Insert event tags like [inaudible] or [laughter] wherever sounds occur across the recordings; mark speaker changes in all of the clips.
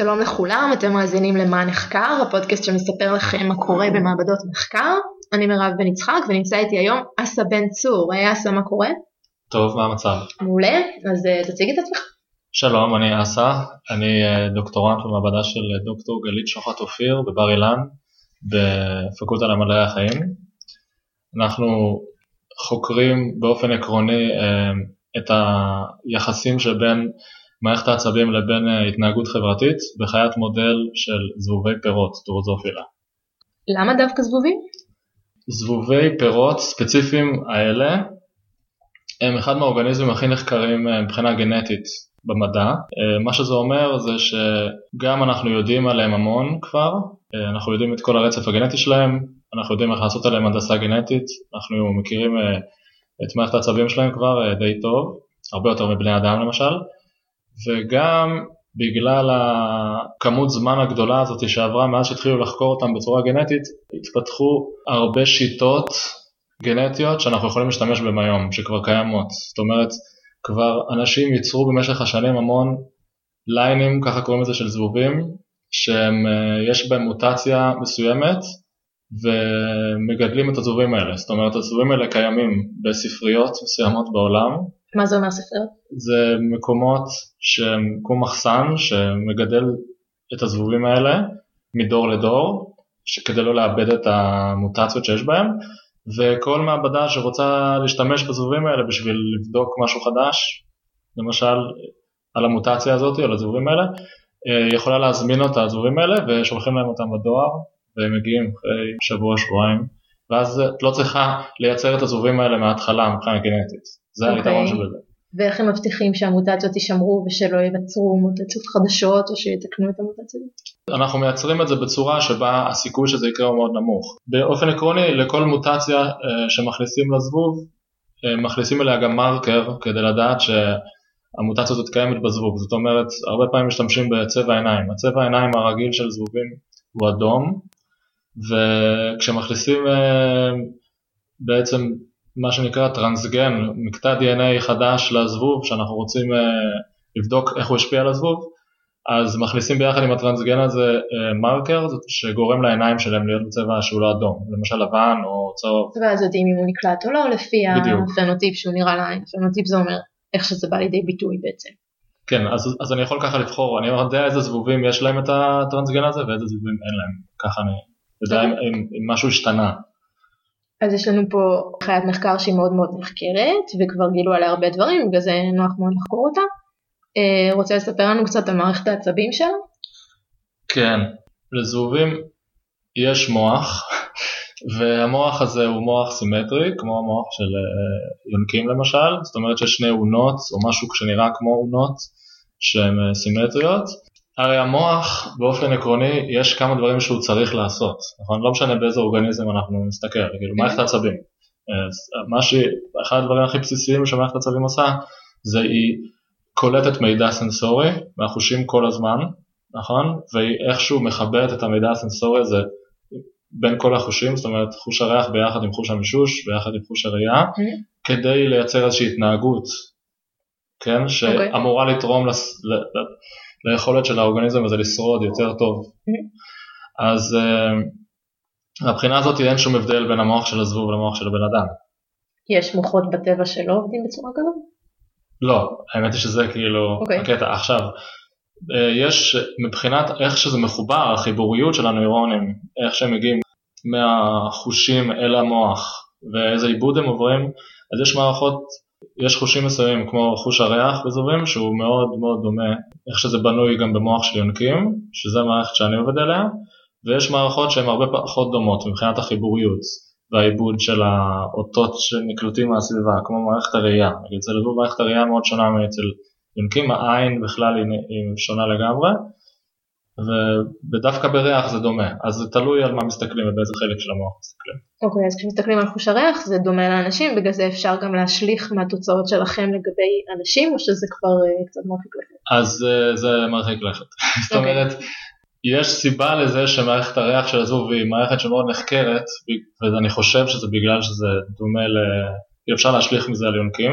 Speaker 1: שלום לכולם, אתם מאזינים למה נחקר, הפודקאסט שמספר לכם מה קורה במעבדות מחקר. אני מירב בן יצחק ונמצא איתי היום אסא בן צור. היי אסא, מה קורה?
Speaker 2: טוב, מה המצב?
Speaker 1: מעולה, אז uh, תציג את עצמך.
Speaker 2: שלום, אני אסא, אני uh, דוקטורנט במעבדה של דוקטור גלית שוחט אופיר בבר אילן בפקולטה למדעי החיים. אנחנו חוקרים באופן עקרוני את היחסים שבין מערכת העצבים לבין אה, התנהגות חברתית בחיית מודל של זבובי פירות, טורוזופילה.
Speaker 1: למה דווקא זבובים?
Speaker 2: זבובי פירות ספציפיים האלה הם אחד מהאורגניזמים הכי נחקרים אה, מבחינה גנטית במדע. אה, מה שזה אומר זה שגם אנחנו יודעים עליהם המון כבר, אנחנו יודעים את כל הרצף הגנטי שלהם, אנחנו יודעים איך לעשות עליהם הנדסה גנטית, אנחנו מכירים את מערכת העצבים שלהם כבר די טוב, הרבה יותר מבני אדם למשל. וגם בגלל הכמות זמן הגדולה הזאת שעברה מאז שהתחילו לחקור אותם בצורה גנטית, התפתחו הרבה שיטות גנטיות שאנחנו יכולים להשתמש בהן היום, שכבר קיימות. זאת אומרת, כבר אנשים ייצרו במשך השנים המון ליינים, ככה קוראים לזה, של זבובים, שיש בהם מוטציה מסוימת ומגדלים את הזבובים האלה. זאת אומרת, הזבובים האלה קיימים בספריות מסוימות בעולם,
Speaker 1: מה זה אומר ספריות?
Speaker 2: זה מקומות שהם כמו מחסן שמגדל את הזבובים האלה מדור לדור כדי לא לאבד את המוטציות שיש בהם וכל מעבדה שרוצה להשתמש בזבובים האלה בשביל לבדוק משהו חדש, למשל על המוטציה הזאת, על הזבובים האלה, אה, יכולה להזמין את הזבובים האלה ושולחים להם אותם בדואר והם מגיעים אחרי שבוע, שבועיים ואז את לא צריכה לייצר את הזבובים האלה מההתחלה מבחינה גנטית. זה okay. היתרון
Speaker 1: אוקיי.
Speaker 2: של זה.
Speaker 1: ואיך הם מבטיחים שהמוטציות יישמרו ושלא ייווצרו מוטציות חדשות או שיתקנו את המוטציות?
Speaker 2: אנחנו מייצרים את זה בצורה שבה הסיכוי שזה יקרה הוא מאוד נמוך. באופן עקרוני לכל מוטציה אה, שמכניסים לזבוב, אה, מכניסים אליה גם מרקר כדי לדעת שהמוטציה הזאת קיימת בזבוב. זאת אומרת, הרבה פעמים משתמשים בצבע העיניים. הצבע העיניים הרגיל של זבובים הוא אדום, וכשמכניסים אה, בעצם מה שנקרא טרנסגן, מקטע DNA חדש לזבוב שאנחנו רוצים uh, לבדוק איך הוא השפיע על הזבוב, אז מכניסים ביחד עם הטרנסגן הזה uh, מרקר שגורם לעיניים שלהם להיות בצבע שהוא לא אדום, למשל לבן או צהוב.
Speaker 1: ואז יודעים אם הוא נקלט או לא לפי הפנוטיפ שהוא נראה לעין, פנוטיפ זה אומר איך שזה בא לידי ביטוי בעצם.
Speaker 2: כן, אז, אז אני יכול ככה לבחור, אני יודע איזה זבובים יש להם את הטרנסגן הזה ואיזה זבובים אין להם, ככה אני יודע אם, אם, אם משהו השתנה.
Speaker 1: אז יש לנו פה חיית מחקר שהיא מאוד מאוד נחקרת וכבר גילו עליה הרבה דברים, בגלל זה נוח מאוד לחקור אותה. אה, רוצה לספר לנו קצת על מערכת העצבים שלה?
Speaker 2: כן, לזבובים יש מוח [laughs] והמוח הזה הוא מוח סימטרי כמו המוח של אה, יונקים למשל, זאת אומרת שיש שני אונות או משהו שנראה כמו אונות שהן אה, סימטריות הרי המוח באופן עקרוני יש כמה דברים שהוא צריך לעשות, נכון? לא משנה באיזה אורגניזם אנחנו נסתכל, כאילו מערכת העצבים. מה שאחד הדברים הכי בסיסיים שמערכת העצבים עושה זה היא קולטת מידע סנסורי מהחושים כל הזמן, נכון? והיא איכשהו מחברת את המידע הסנסורי הזה בין כל החושים, זאת אומרת חוש הריח ביחד עם חוש המישוש, ביחד עם חוש הראייה, כדי לייצר איזושהי התנהגות, כן? אוקיי. שאמורה לתרום ליכולת של האורגניזם הזה לשרוד יותר טוב. אז מהבחינה אה, הזאת אין שום הבדל בין המוח של הזבוב למוח של הבן אדם.
Speaker 1: יש מוחות בטבע שלא עובדים בצורה כזאת?
Speaker 2: לא, האמת היא שזה כאילו okay. אוקיי. הקטע. עכשיו, אה, יש מבחינת איך שזה מחובר, החיבוריות של הנוירונים, איך שהם מגיעים מהחושים אל המוח ואיזה עיבוד הם עוברים, אז יש מערכות יש חושים מסוימים כמו חוש הריח בזורים שהוא מאוד מאוד דומה איך שזה בנוי גם במוח של יונקים, שזה מערכת שאני עובד עליה, ויש מערכות שהן הרבה פחות דומות מבחינת החיבוריות והעיבוד של האותות שנקלטים מהסביבה, כמו מערכת הראייה, נגיד אצל מערכת הראייה מאוד שונה מאצל יונקים, העין בכלל היא שונה לגמרי, ודווקא בריח זה דומה, אז זה תלוי על מה מסתכלים ובאיזה חלק של המוח מסתכלים.
Speaker 1: אוקיי, okay, אז כשמסתכלים על חוש הריח זה דומה לאנשים, בגלל זה אפשר גם להשליך מהתוצאות שלכם לגבי אנשים, או שזה כבר uh, קצת מרחיק לכת?
Speaker 2: אז uh, זה מרחיק לכת. [laughs] זאת אוקיי. אומרת, יש סיבה לזה שמערכת הריח של הזוב היא מערכת שמאוד נחקרת, ואני חושב שזה בגלל שזה דומה ל... אי אפשר להשליך מזה על יונקים,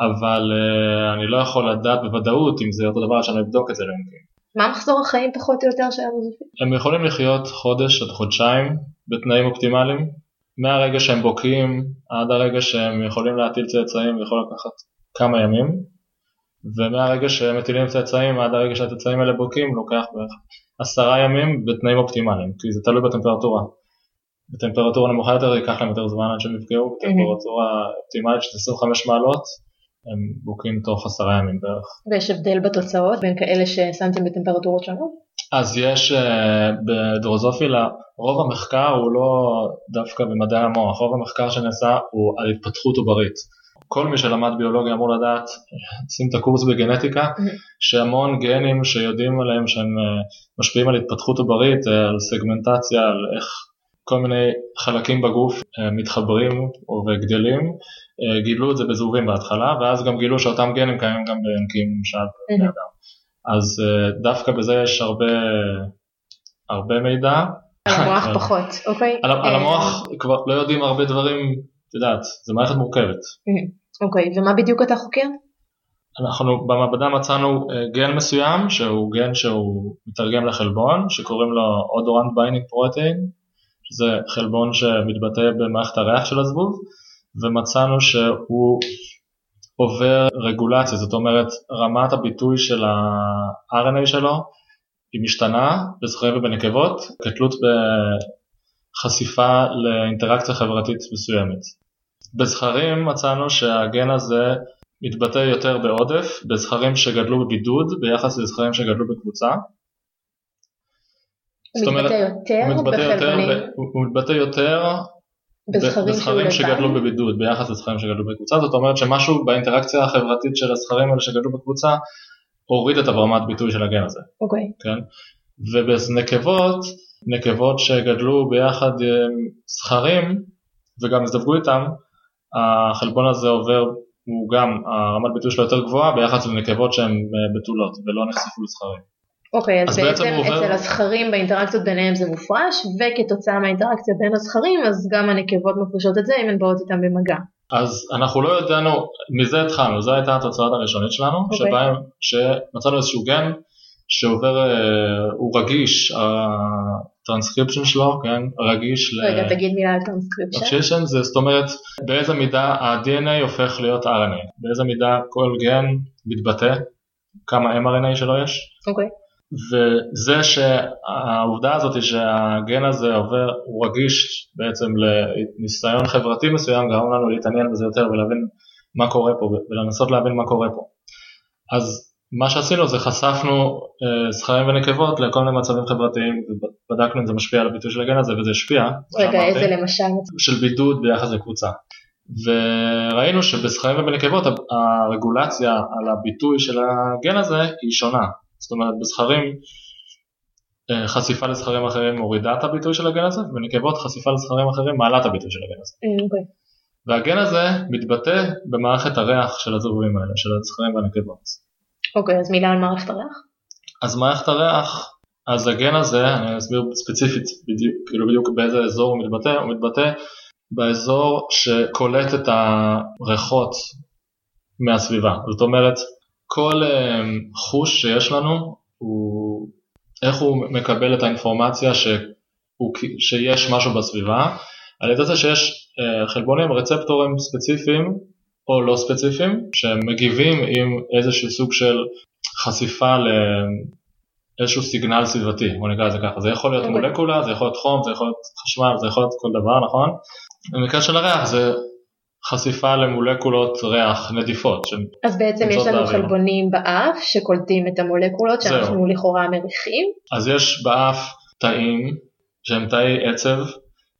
Speaker 2: אבל uh, אני לא יכול לדעת בוודאות אם זה אותו דבר שאני אבדוק את זה ליונקים.
Speaker 1: מה מחזור החיים פחות או יותר של המוזיפים?
Speaker 2: הם יכולים לחיות חודש עד חודשיים בתנאים אופטימליים, מהרגע שהם בוקעים עד הרגע שהם יכולים להטיל צאצאים יכול לקחת כמה ימים, ומהרגע שהם מטילים צאצאים עד הרגע שהצאצאים האלה בוקעים לוקח בערך עשרה ימים בתנאים אופטימליים, כי זה תלוי בטמפרטורה. בטמפרטורה נמוכה יותר ייקח להם יותר זמן עד שהם יפגעו, בטמפרטורה אופטימלית של 25 מעלות הם בוקעים תוך עשרה ימים בערך.
Speaker 1: ויש הבדל בתוצאות בין כאלה ששמתם בטמפרטורות שונות?
Speaker 2: אז יש אה, בדרוזופילה, רוב המחקר הוא לא דווקא במדעי המוח, רוב המחקר שנעשה הוא על התפתחות עוברית. כל מי שלמד ביולוגיה אמור לדעת, שים את הקורס בגנטיקה, שהמון גנים שיודעים עליהם שהם אה, משפיעים על התפתחות עוברית, אה, על סגמנטציה, על איך כל מיני חלקים בגוף מתחברים וגדלים, גילו את זה בזהובים בהתחלה, ואז גם גילו שאותם גנים קיימים גם בינקים למשל בני אדם. אז דווקא בזה יש הרבה, הרבה מידע.
Speaker 1: על המוח [laughs] פחות, אוקיי?
Speaker 2: על, על המוח כבר לא יודעים הרבה דברים, את יודעת, זו מערכת מורכבת.
Speaker 1: אוקיי, ומה בדיוק אתה חוקר?
Speaker 2: אנחנו במעבדה מצאנו גן מסוים שהוא גן שהוא מתרגם לחלבון שקוראים לו odorant binding protein שזה חלבון שמתבטא במערכת הריח של הזבוב ומצאנו שהוא עובר רגולציה, זאת אומרת רמת הביטוי של ה- RNA שלו היא משתנה בזכרים ובנקבות כתלות בחשיפה לאינטראקציה חברתית מסוימת. בזכרים מצאנו שהגן הזה מתבטא יותר בעודף בזכרים שגדלו בבידוד ביחס לזכרים שגדלו בקבוצה.
Speaker 1: הוא מתבטא יותר
Speaker 2: הוא מתבטא יותר, הוא מתבטא יותר
Speaker 1: בזכרים,
Speaker 2: שגדלו בבידוד ביחס לזכרים שגדלו בקבוצה, זאת אומרת שמשהו באינטראקציה החברתית של הזכרים האלה שגדלו בקבוצה הוריד את הרמת ביטוי של הגן הזה.
Speaker 1: אוקיי.
Speaker 2: Okay. כן? ובנקבות, נקבות שגדלו ביחד עם זכרים וגם הזדווגו איתם, החלבון הזה עובר, הוא גם, הרמת ביטוי שלו יותר גבוהה ביחס לנקבות שהן בתולות ולא נחשפו לזכרים.
Speaker 1: אוקיי, אז, אז בעצם, עובר... אצל הזכרים באינטראקציות ביניהם זה מופרש, וכתוצאה מהאינטראקציה בין הזכרים, אז גם הנקבות מפרישות את זה אם הן באות איתם במגע.
Speaker 2: אז אנחנו לא ידענו, מזה התחלנו, זו הייתה התוצאה הראשונית שלנו, okay. אוקיי. שבהם, שמצאנו איזשהו גן שעובר, אה, הוא רגיש, הטרנסקריפשן שלו, כן, רגיש
Speaker 1: רגע, ל... תגיד מילה על טרנסקריפשן.
Speaker 2: זה זאת אומרת, באיזה מידה ה- DNA הופך להיות RNA, באיזה מידה כל גן מתבטא, כמה mRNA שלו יש.
Speaker 1: אוקיי. Okay.
Speaker 2: וזה שהעובדה הזאת שהגן הזה עובר, הוא רגיש בעצם לניסיון חברתי מסוים, גרם לנו להתעניין בזה יותר ולהבין מה קורה פה ולנסות להבין מה קורה פה. אז מה שעשינו זה חשפנו אה, זכרים ונקבות לכל מיני מצבים חברתיים ובדקנו אם זה משפיע על הביטוי של הגן הזה וזה השפיע.
Speaker 1: רגע, איזה למשל?
Speaker 2: של בידוד ביחס לקבוצה. וראינו שבזכרים ובנקבות הרגולציה על הביטוי של הגן הזה היא שונה. זאת אומרת בזכרים אה, חשיפה לזכרים אחרים מורידה את הביטוי של הגן הזה, ובנקבות חשיפה לזכרים אחרים מעלה את הביטוי של הגן הזה.
Speaker 1: אה, אוקיי.
Speaker 2: והגן הזה מתבטא במערכת הריח של הזבובים האלה, של הזכרים והנקבות.
Speaker 1: אוקיי, אז מילה על מערכת הריח?
Speaker 2: אז מערכת הריח, אז הגן הזה, אני אסביר ספציפית בדיוק, כאילו בדיוק באיזה אזור הוא מתבטא, הוא מתבטא באזור שקולט את הריחות מהסביבה. זאת אומרת, כל אמ, חוש שיש לנו הוא איך הוא מקבל את האינפורמציה שהוא, שיש משהו בסביבה על ידי זה שיש אה, חלבונים רצפטורים ספציפיים או לא ספציפיים שמגיבים עם איזשהו סוג של חשיפה לאיזשהו סיגנל סביבתי, בוא נקרא לזה ככה, זה יכול להיות אוקיי. מולקולה, זה יכול להיות חום, זה יכול להיות חשמל, זה יכול להיות כל דבר, נכון? במקרה של הריח זה חשיפה למולקולות ריח נדיפות.
Speaker 1: אז בעצם יש לנו חלבונים באף שקולטים את המולקולות שאנחנו. לכאורה מריחים.
Speaker 2: אז יש באף תאים שהם תאי עצב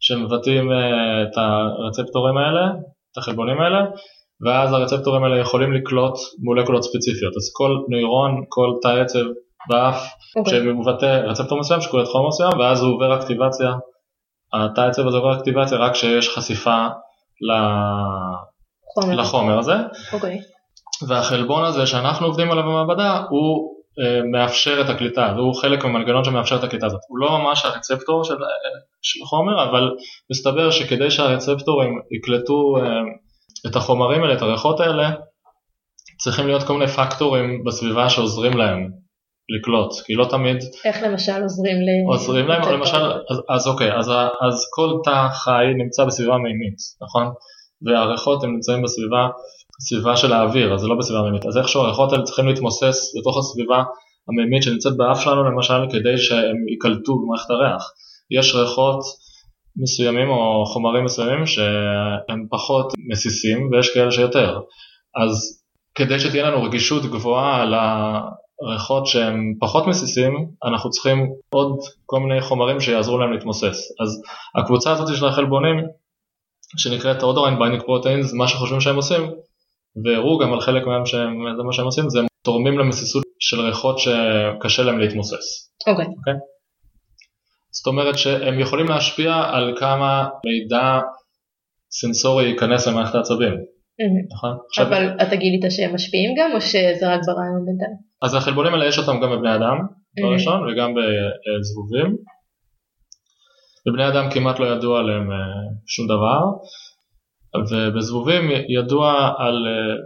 Speaker 2: שמבטאים אה, את הרצפטורים האלה, את החלבונים האלה, ואז הרצפטורים האלה יכולים לקלוט מולקולות ספציפיות. אז כל נוירון, כל תא עצב באף okay. אוקיי. שמבטא רצפטור מסוים שקולט חומר מסוים, ואז הוא עובר אקטיבציה, התא עצב הזה עובר אקטיבציה רק כשיש חשיפה חומר. לחומר הזה.
Speaker 1: Okay. אוקיי.
Speaker 2: והחלבון הזה שאנחנו עובדים עליו במעבדה הוא אה, מאפשר את הקליטה, והוא חלק מהמנגנון שמאפשר את הקליטה הזאת. הוא לא ממש הרצפטור של, אה, של החומר, אבל מסתבר שכדי שהרצפטורים יקלטו אה, את החומרים האלה, את הריחות האלה, צריכים להיות כל מיני פקטורים בסביבה שעוזרים להם לקלוט, כי לא תמיד
Speaker 1: איך למשל עוזרים ל...
Speaker 2: עוזרים להם,
Speaker 1: לצאת
Speaker 2: למשל? אז, אז אוקיי, אז, אז כל תא חי נמצא בסביבה מימית, נכון? והריחות הם נמצאים בסביבה, סביבה של האוויר, אז זה לא בסביבה מימית, אז איכשהו הריחות האלה צריכים להתמוסס לתוך הסביבה המימית שנמצאת באף שלנו למשל, כדי שהם ייקלטו במערכת הריח. יש ריחות מסוימים או חומרים מסוימים שהם פחות מסיסים ויש כאלה שיותר. אז כדי שתהיה לנו רגישות גבוהה לריחות שהם פחות מסיסים, אנחנו צריכים עוד כל מיני חומרים שיעזרו להם להתמוסס. אז הקבוצה הזאת של החלבונים, שנקראת odorant binding proteins, מה שחושבים שהם עושים, והראו גם על חלק מהם שזה מה שהם עושים, זה הם תורמים למסיסות של ריחות שקשה להם להתמוסס.
Speaker 1: אוקיי.
Speaker 2: זאת אומרת שהם יכולים להשפיע על כמה מידע סנסורי ייכנס למערכת העצבים,
Speaker 1: מהמם.
Speaker 2: נכון? עכשיו,
Speaker 1: אבל אתה גילית שהם משפיעים גם או שזה רק ברעיון בינתיים?
Speaker 2: אז החלבונים האלה יש אותם גם בבני אדם, דבר
Speaker 1: Mhm.
Speaker 2: ראשון, וגם בזבובים. בבני אדם כמעט לא ידוע עליהם אה, שום דבר, ובזבובים ידוע על אה,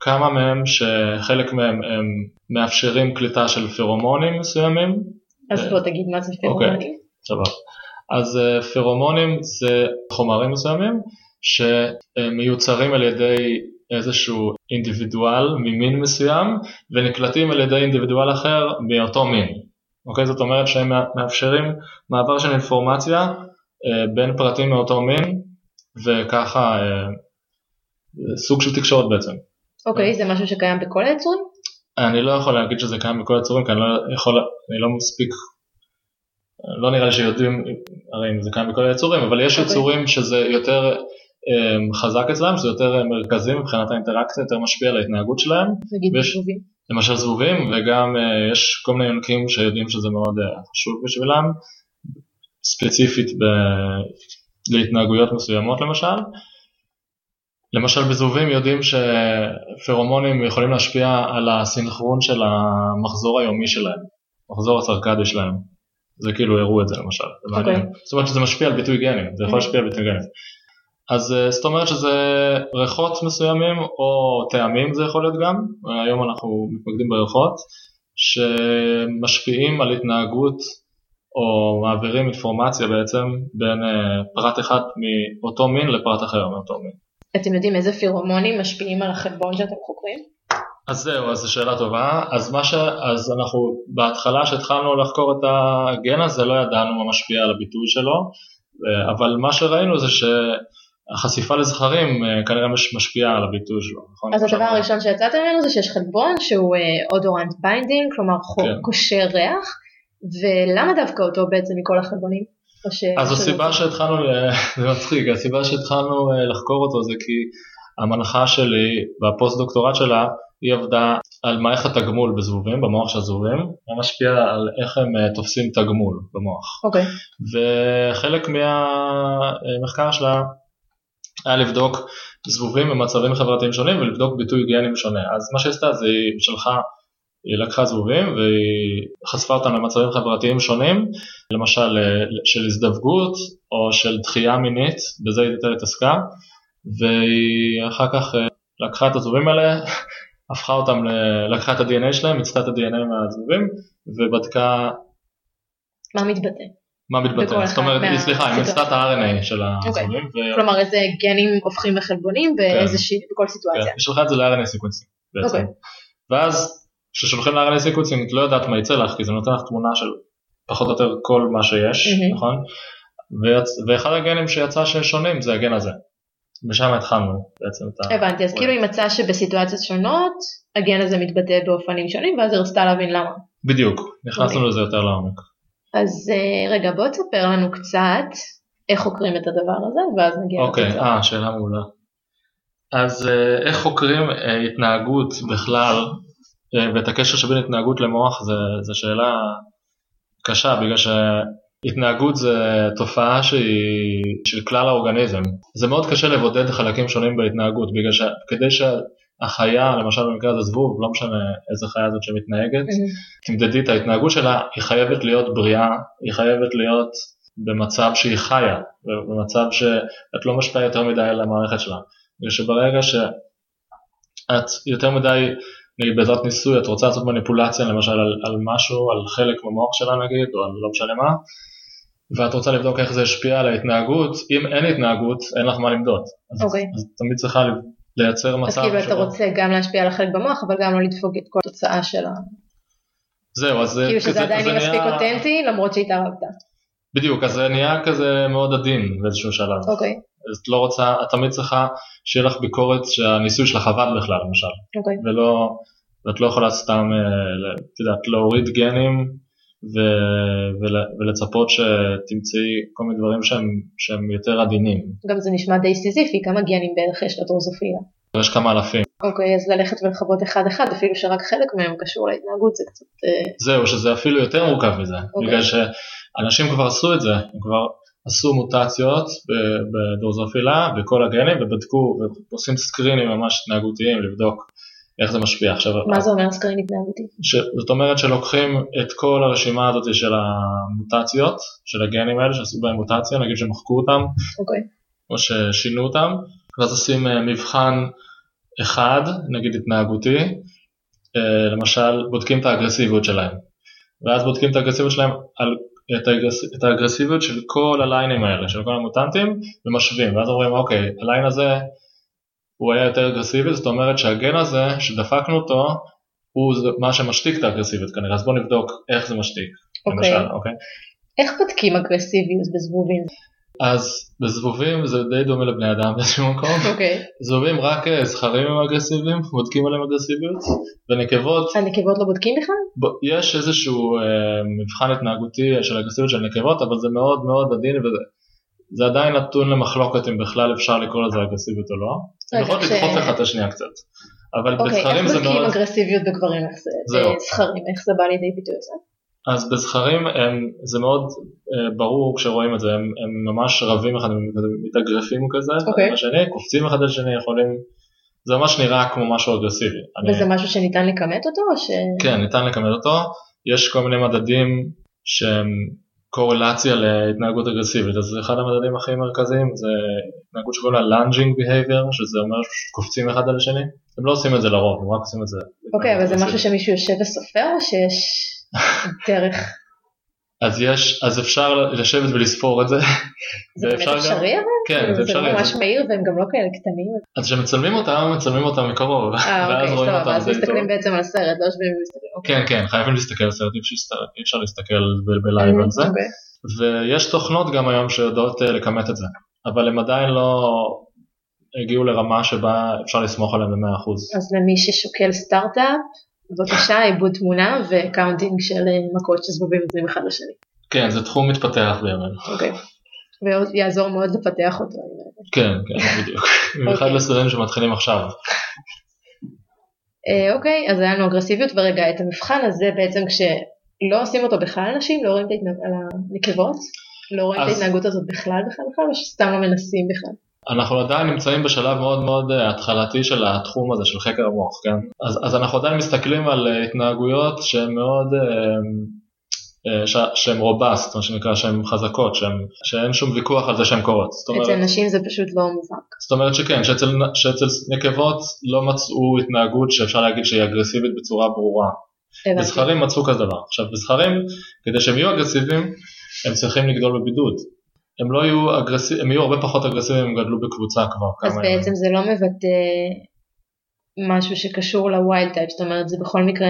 Speaker 2: כמה מהם שחלק מהם הם מאפשרים קליטה של פירומונים מסוימים,
Speaker 1: אז
Speaker 2: אה,
Speaker 1: בוא תגיד מה זה
Speaker 2: אוקיי.
Speaker 1: פירומונים.
Speaker 2: סבבה. אז אה, פירומונים זה חומרים מסוימים שמיוצרים על ידי איזשהו אינדיבידואל ממין מסוים ונקלטים על ידי אינדיבידואל אחר מאותו מין. אוקיי? זאת אומרת שהם מאפשרים מעבר של אינפורמציה אה, בין פרטים מאותו מין וככה אה, סוג של תקשורת בעצם.
Speaker 1: אוקיי, זה משהו שקיים בכל היצורים?
Speaker 2: אני לא יכול להגיד שזה קיים בכל הצורים כי אני לא יכול, אני לא מספיק, לא נראה לי שיודעים הרי אם זה קיים בכל היצורים, אבל יש
Speaker 1: אוקיי.
Speaker 2: יצורים שזה יותר חזק אצלם, שזה יותר אה, מרכזי מבחינת האינטראקציה, יותר משפיע על ההתנהגות שלהם,
Speaker 1: נגיד
Speaker 2: ויש-
Speaker 1: בזבובים.
Speaker 2: למשל זבובים, וגם uh, יש כל מיני יונקים שיודעים שזה מאוד uh, חשוב בשבילם, ספציפית ב... להתנהגויות מסוימות למשל. למשל בזבובים יודעים שפרומונים יכולים להשפיע על הסינכרון של המחזור היומי שלהם, מחזור הסרקדי שלהם. זה כאילו הראו את זה למשל, זה מעניין.
Speaker 1: אוקיי.
Speaker 2: זאת אומרת שזה משפיע על ביטוי גנים, זה יכול להשפיע על ביטוי גנים. אז אה, זאת אומרת שזה ריחות מסוימים או טעמים זה יכול להיות גם, היום אנחנו מתמקדים בריחות, שמשפיעים על התנהגות או מעבירים אינפורמציה בעצם בין אה, פרט אחד מאותו מין לפרט אחר מאותו מין.
Speaker 1: אתם יודעים איזה פירומונים משפיעים על החלבון שאתם חוקרים?
Speaker 2: אז זהו, אז זו שאלה טובה. אז מה ש... אז אנחנו בהתחלה שהתחלנו לחקור את הגן הזה לא ידענו מה משפיע על הביטוי שלו, אה, אבל מה שראינו זה שהחשיפה לזכרים אה, כנראה מש- משפיעה על הביטוי שלו, נכון?
Speaker 1: אז הדבר
Speaker 2: שאמרנו.
Speaker 1: הראשון שיצאתם ממנו זה שיש חלבון שהוא odorant binding, כלומר
Speaker 2: כן.
Speaker 1: קושר ריח, ולמה דווקא אותו בעצם מכל החלבונים? ש-
Speaker 2: אז הסיבה שהתחלנו, [laughs] זה מצחיק, הסיבה שהתחלנו אה, לחקור אותו זה כי המנחה שלי והפוסט דוקטורט שלה, היא עבדה על מערכת הגמול בזבובים, במוח של הזבובים, זה משפיע על איך הם אה, תופסים תגמול במוח.
Speaker 1: אוקיי,
Speaker 2: וחלק מהמחקר שלה היה לבדוק זבובים במצבים חברתיים שונים ולבדוק ביטוי גנים שונה. אז מה שהיא עשתה זה היא שלחה, היא לקחה זבובים והיא חשפה אותם למצבים חברתיים שונים, למשל אה, של הזדווגות או של דחייה מינית, בזה היא יותר התעסקה, והיא אחר כך אה, לקחה את הזבובים האלה, [laughs] הפכה אותם, ל- לקחה את ה- DNA שלהם, מיצתה את ה- DNA מהזבובים ובדקה
Speaker 1: מה מתבטא?
Speaker 2: מה מתבטא? זאת אומרת, סליחה, היא. מיצתה את ה- RNA של
Speaker 1: אוקיי.
Speaker 2: הזבובים, ו-
Speaker 1: כלומר איזה גנים הופכים לחלבונים באיזה שהיא, בכל
Speaker 2: כן,
Speaker 1: סיטואציה.
Speaker 2: היא שלחה את זה ל- RNA sequencing בעצם.
Speaker 1: אוקיי.
Speaker 2: ואז כששולחים ל- RNA sequencing את לא יודעת מה יצא לך, כי זה נותן לך תמונה של פחות או יותר כל מה שיש. נכון? ואחד הגנים שיצא ששונים זה הגן הזה. ושם התחלנו בעצם את ה...
Speaker 1: הבנתי, אז כאילו היא מצאה שבסיטואציות שונות הגן הזה מתבטא באופנים שונים ואז היא רצתה להבין למה.
Speaker 2: בדיוק, נכנסנו
Speaker 1: אוקיי.
Speaker 2: לזה יותר לעומק.
Speaker 1: אז אה, רגע בוא תספר לנו קצת איך חוקרים את הדבר הזה ואז נגיע
Speaker 2: אוקיי,
Speaker 1: לתוצאות.
Speaker 2: אה, שאלה מעולה. אז אה, איך חוקרים אה, התנהגות בכלל, ואת הקשר שבין התנהגות למוח זה שאלה קשה, בגלל שהתנהגות זה תופעה שהיא של כלל האורגניזם. זה מאוד קשה לבודד חלקים שונים בהתנהגות, בגלל שכדי שהחיה, למשל במקרה הזה זבוב, לא משנה איזה חיה זאת שמתנהגת,
Speaker 1: מהמם.
Speaker 2: תמדדי את ההתנהגות שלה, היא חייבת להיות בריאה, היא חייבת להיות במצב שהיא חיה, במצב שאת לא משפיעה יותר מדי על המערכת שלה. בגלל שברגע שאת יותר מדי נגיד בעזרת ניסוי את רוצה לעשות מניפולציה למשל על, על משהו, על חלק במוח שלה נגיד, או על לא משנה מה, ואת רוצה לבדוק איך זה השפיע על ההתנהגות, אם אין התנהגות אין לך מה למדוד. אז,
Speaker 1: אוקיי.
Speaker 2: אז תמיד צריכה לייצר
Speaker 1: אז
Speaker 2: מצב
Speaker 1: כאילו אתה רוצה גם להשפיע על החלק במוח, אבל גם לא לדפוק את כל התוצאה של ה...
Speaker 2: זהו, אז
Speaker 1: כאילו שזה עדיין יהיה מספיק אותנטי למרות שהתערבת.
Speaker 2: בדיוק, אז זה נהיה כזה מאוד עדין באיזשהו שלב.
Speaker 1: אוקיי,
Speaker 2: אז את לא רוצה, את תמיד צריכה שיהיה לך ביקורת שהניסוי שלך עבד בכלל למשל,
Speaker 1: אוקיי.
Speaker 2: ולא, ואת לא יכולה סתם, אה, את יודעת, להוריד גנים ו, ול, ולצפות שתמצאי כל מיני דברים שהם, שהם יותר עדינים.
Speaker 1: גם זה נשמע די סיזיפי, כמה גנים בערך יש לדרוזופילה.
Speaker 2: יש כמה אלפים.
Speaker 1: אוקיי, אז ללכת ולחוות אחד אחד, אפילו שרק חלק מהם קשור להתנהגות, זה קצת... אה,
Speaker 2: זהו, שזה אפילו יותר מורכב מזה,
Speaker 1: אוקיי.
Speaker 2: בגלל שאנשים כבר עשו את זה, הם כבר עשו מוטציות ב- בדרוזופילה בכל הגנים ובדקו ועושים סקרינים ממש התנהגותיים לבדוק איך זה משפיע. עכשיו,
Speaker 1: מה זה אומר סקרין התנהגותי?
Speaker 2: זאת אומרת שלוקחים את כל הרשימה הזאת של המוטציות, של הגנים האלה שעשו בהם מוטציה, נגיד שמחקו אותם
Speaker 1: אוקיי,
Speaker 2: או ששינו אותם, ואז עושים אה, מבחן אחד, נגיד התנהגותי, אה, למשל בודקים את האגרסיביות שלהם, ואז בודקים את האגרסיביות שלהם על את, האגרס... את האגרסיביות של כל הליינים האלה, של כל המוטנטים, ומשווים, ואז אומרים אוקיי, הליין הזה הוא היה יותר אגרסיבי, זאת אומרת שהגן הזה שדפקנו אותו, הוא מה שמשתיק את האגרסיביות כנראה, אז בואו נבדוק איך זה משתיק,
Speaker 1: אוקיי.
Speaker 2: למשל, אוקיי?
Speaker 1: איך בודקים אגרסיביות בזבובים?
Speaker 2: אז בזבובים זה די דומה לבני אדם באיזשהו מקום.
Speaker 1: אוקיי.
Speaker 2: זבובים רק אה, זכרים הם אגרסיביים, בודקים עליהם אגרסיביות, ונקבות,
Speaker 1: הנקבות לא בודקים בכלל?
Speaker 2: ב- יש איזשהו אה, מבחן התנהגותי של אגרסיביות של נקבות, אבל זה מאוד מאוד עדין וזה זה עדיין נתון למחלוקת אם בכלל אפשר לקרוא לזה אגרסיביות או לא. הן יכולות
Speaker 1: כש-
Speaker 2: לדחוף אחד את השנייה קצת. אבל
Speaker 1: אוקיי, איך
Speaker 2: בזכרים זה
Speaker 1: בודקים
Speaker 2: מאוד,
Speaker 1: אגרסיביות בגברים? איך זה?
Speaker 2: זהו.
Speaker 1: זכרים, איך זה בא לידי ביטוי אצלם?
Speaker 2: אז בזכרים הם, זה מאוד אה, ברור כשרואים את זה, הם, הם ממש רבים אחד, הם מתאגרפים כזה,
Speaker 1: אוקיי.
Speaker 2: אחד לשני, קופצים אחד לשני, יכולים, זה ממש נראה כמו משהו אגרסיבי. אני-
Speaker 1: וזה משהו שניתן לכמת אותו או ש...
Speaker 2: כן, ניתן לכמת אותו. יש כל מיני מדדים שהם קורלציה להתנהגות אגרסיבית, אז אחד המדדים הכי מרכזיים זה התנהגות שקוראים לה lunging behavior, שזה אומר שקופצים אחד על השני. הם לא עושים את זה לרוב, הם רק עושים את זה.
Speaker 1: אוקיי, אבל זה משהו. שמישהו יושב וסופר או שיש דרך? [laughs]
Speaker 2: אז יש, אז אפשר לשבת ולספור את זה.
Speaker 1: זה באמת אפשרי אבל?
Speaker 2: כן, זה
Speaker 1: זה
Speaker 2: אפשרי. אז-
Speaker 1: ממש מהיר והם גם לא כאלה קטנים.
Speaker 2: אז כשמצלמים אותם, מצלמים אותם מקרוב,
Speaker 1: אה, אוקיי,
Speaker 2: אותם
Speaker 1: אז
Speaker 2: טוב.
Speaker 1: מסתכלים בעצם על הסרט, לא יושבים ומסתכלים. אוקיי.
Speaker 2: כן, כן, חייבים להסתכל על סרט, אי אפשר- להסתכל ב live על זה. ויש תוכנות גם היום שיודעות אה, לכמת את זה, אבל הם עדיין לא הגיעו לרמה שבה אפשר לסמוך עליהם ב-100%.
Speaker 1: אז למי ששוקל סטארט-אפ, בבקשה עיבוד תמונה ו counting של אה, מכות שזבובים נותנים אחד לשני.
Speaker 2: כן, זה תחום מתפתח בימינו.
Speaker 1: אוקיי. ויעזור מאוד לפתח אותו.
Speaker 2: כן, כן, בדיוק. [laughs] במיוחד
Speaker 1: אוקיי.
Speaker 2: לסטודנטים שמתחילים עכשיו.
Speaker 1: אה, אוקיי, אז היה לנו אגרסיביות, ורגע, את המבחן הזה בעצם כשלא עושים אותו בכלל אנשים, לא רואים את הנקבות? לא רואים את ההתנהגות הזאת בכלל בכלל בכלל, או שסתם לא מנסים בכלל?
Speaker 2: אנחנו עדיין נמצאים בשלב מאוד מאוד אה, התחלתי של התחום הזה של חקר המוח, כן? אז, אז אנחנו עדיין מסתכלים על אה, התנהגויות שהן מאוד, אה, ש, שהן robust, מה שנקרא, שהן חזקות, שהן, שאין שום ויכוח על זה שהן קורות. אומרת,
Speaker 1: אצל נשים זה פשוט לא מובהק.
Speaker 2: זאת אומרת שכן, שאצל, שאצל נקבות לא מצאו התנהגות שאפשר להגיד שהיא אגרסיבית בצורה ברורה. בזכרים מצאו כזה דבר. עכשיו בזכרים, כדי שהם יהיו אגרסיביים, הם צריכים לגדול בבידוד. הם לא יהיו אגרסיביים, הם יהיו הרבה פחות אגרסיביים אם הם גדלו בקבוצה כבר
Speaker 1: אז
Speaker 2: כמה ימים.
Speaker 1: בעצם זה לא מבטא משהו שקשור ל wild type, זאת אומרת זה בכל מקרה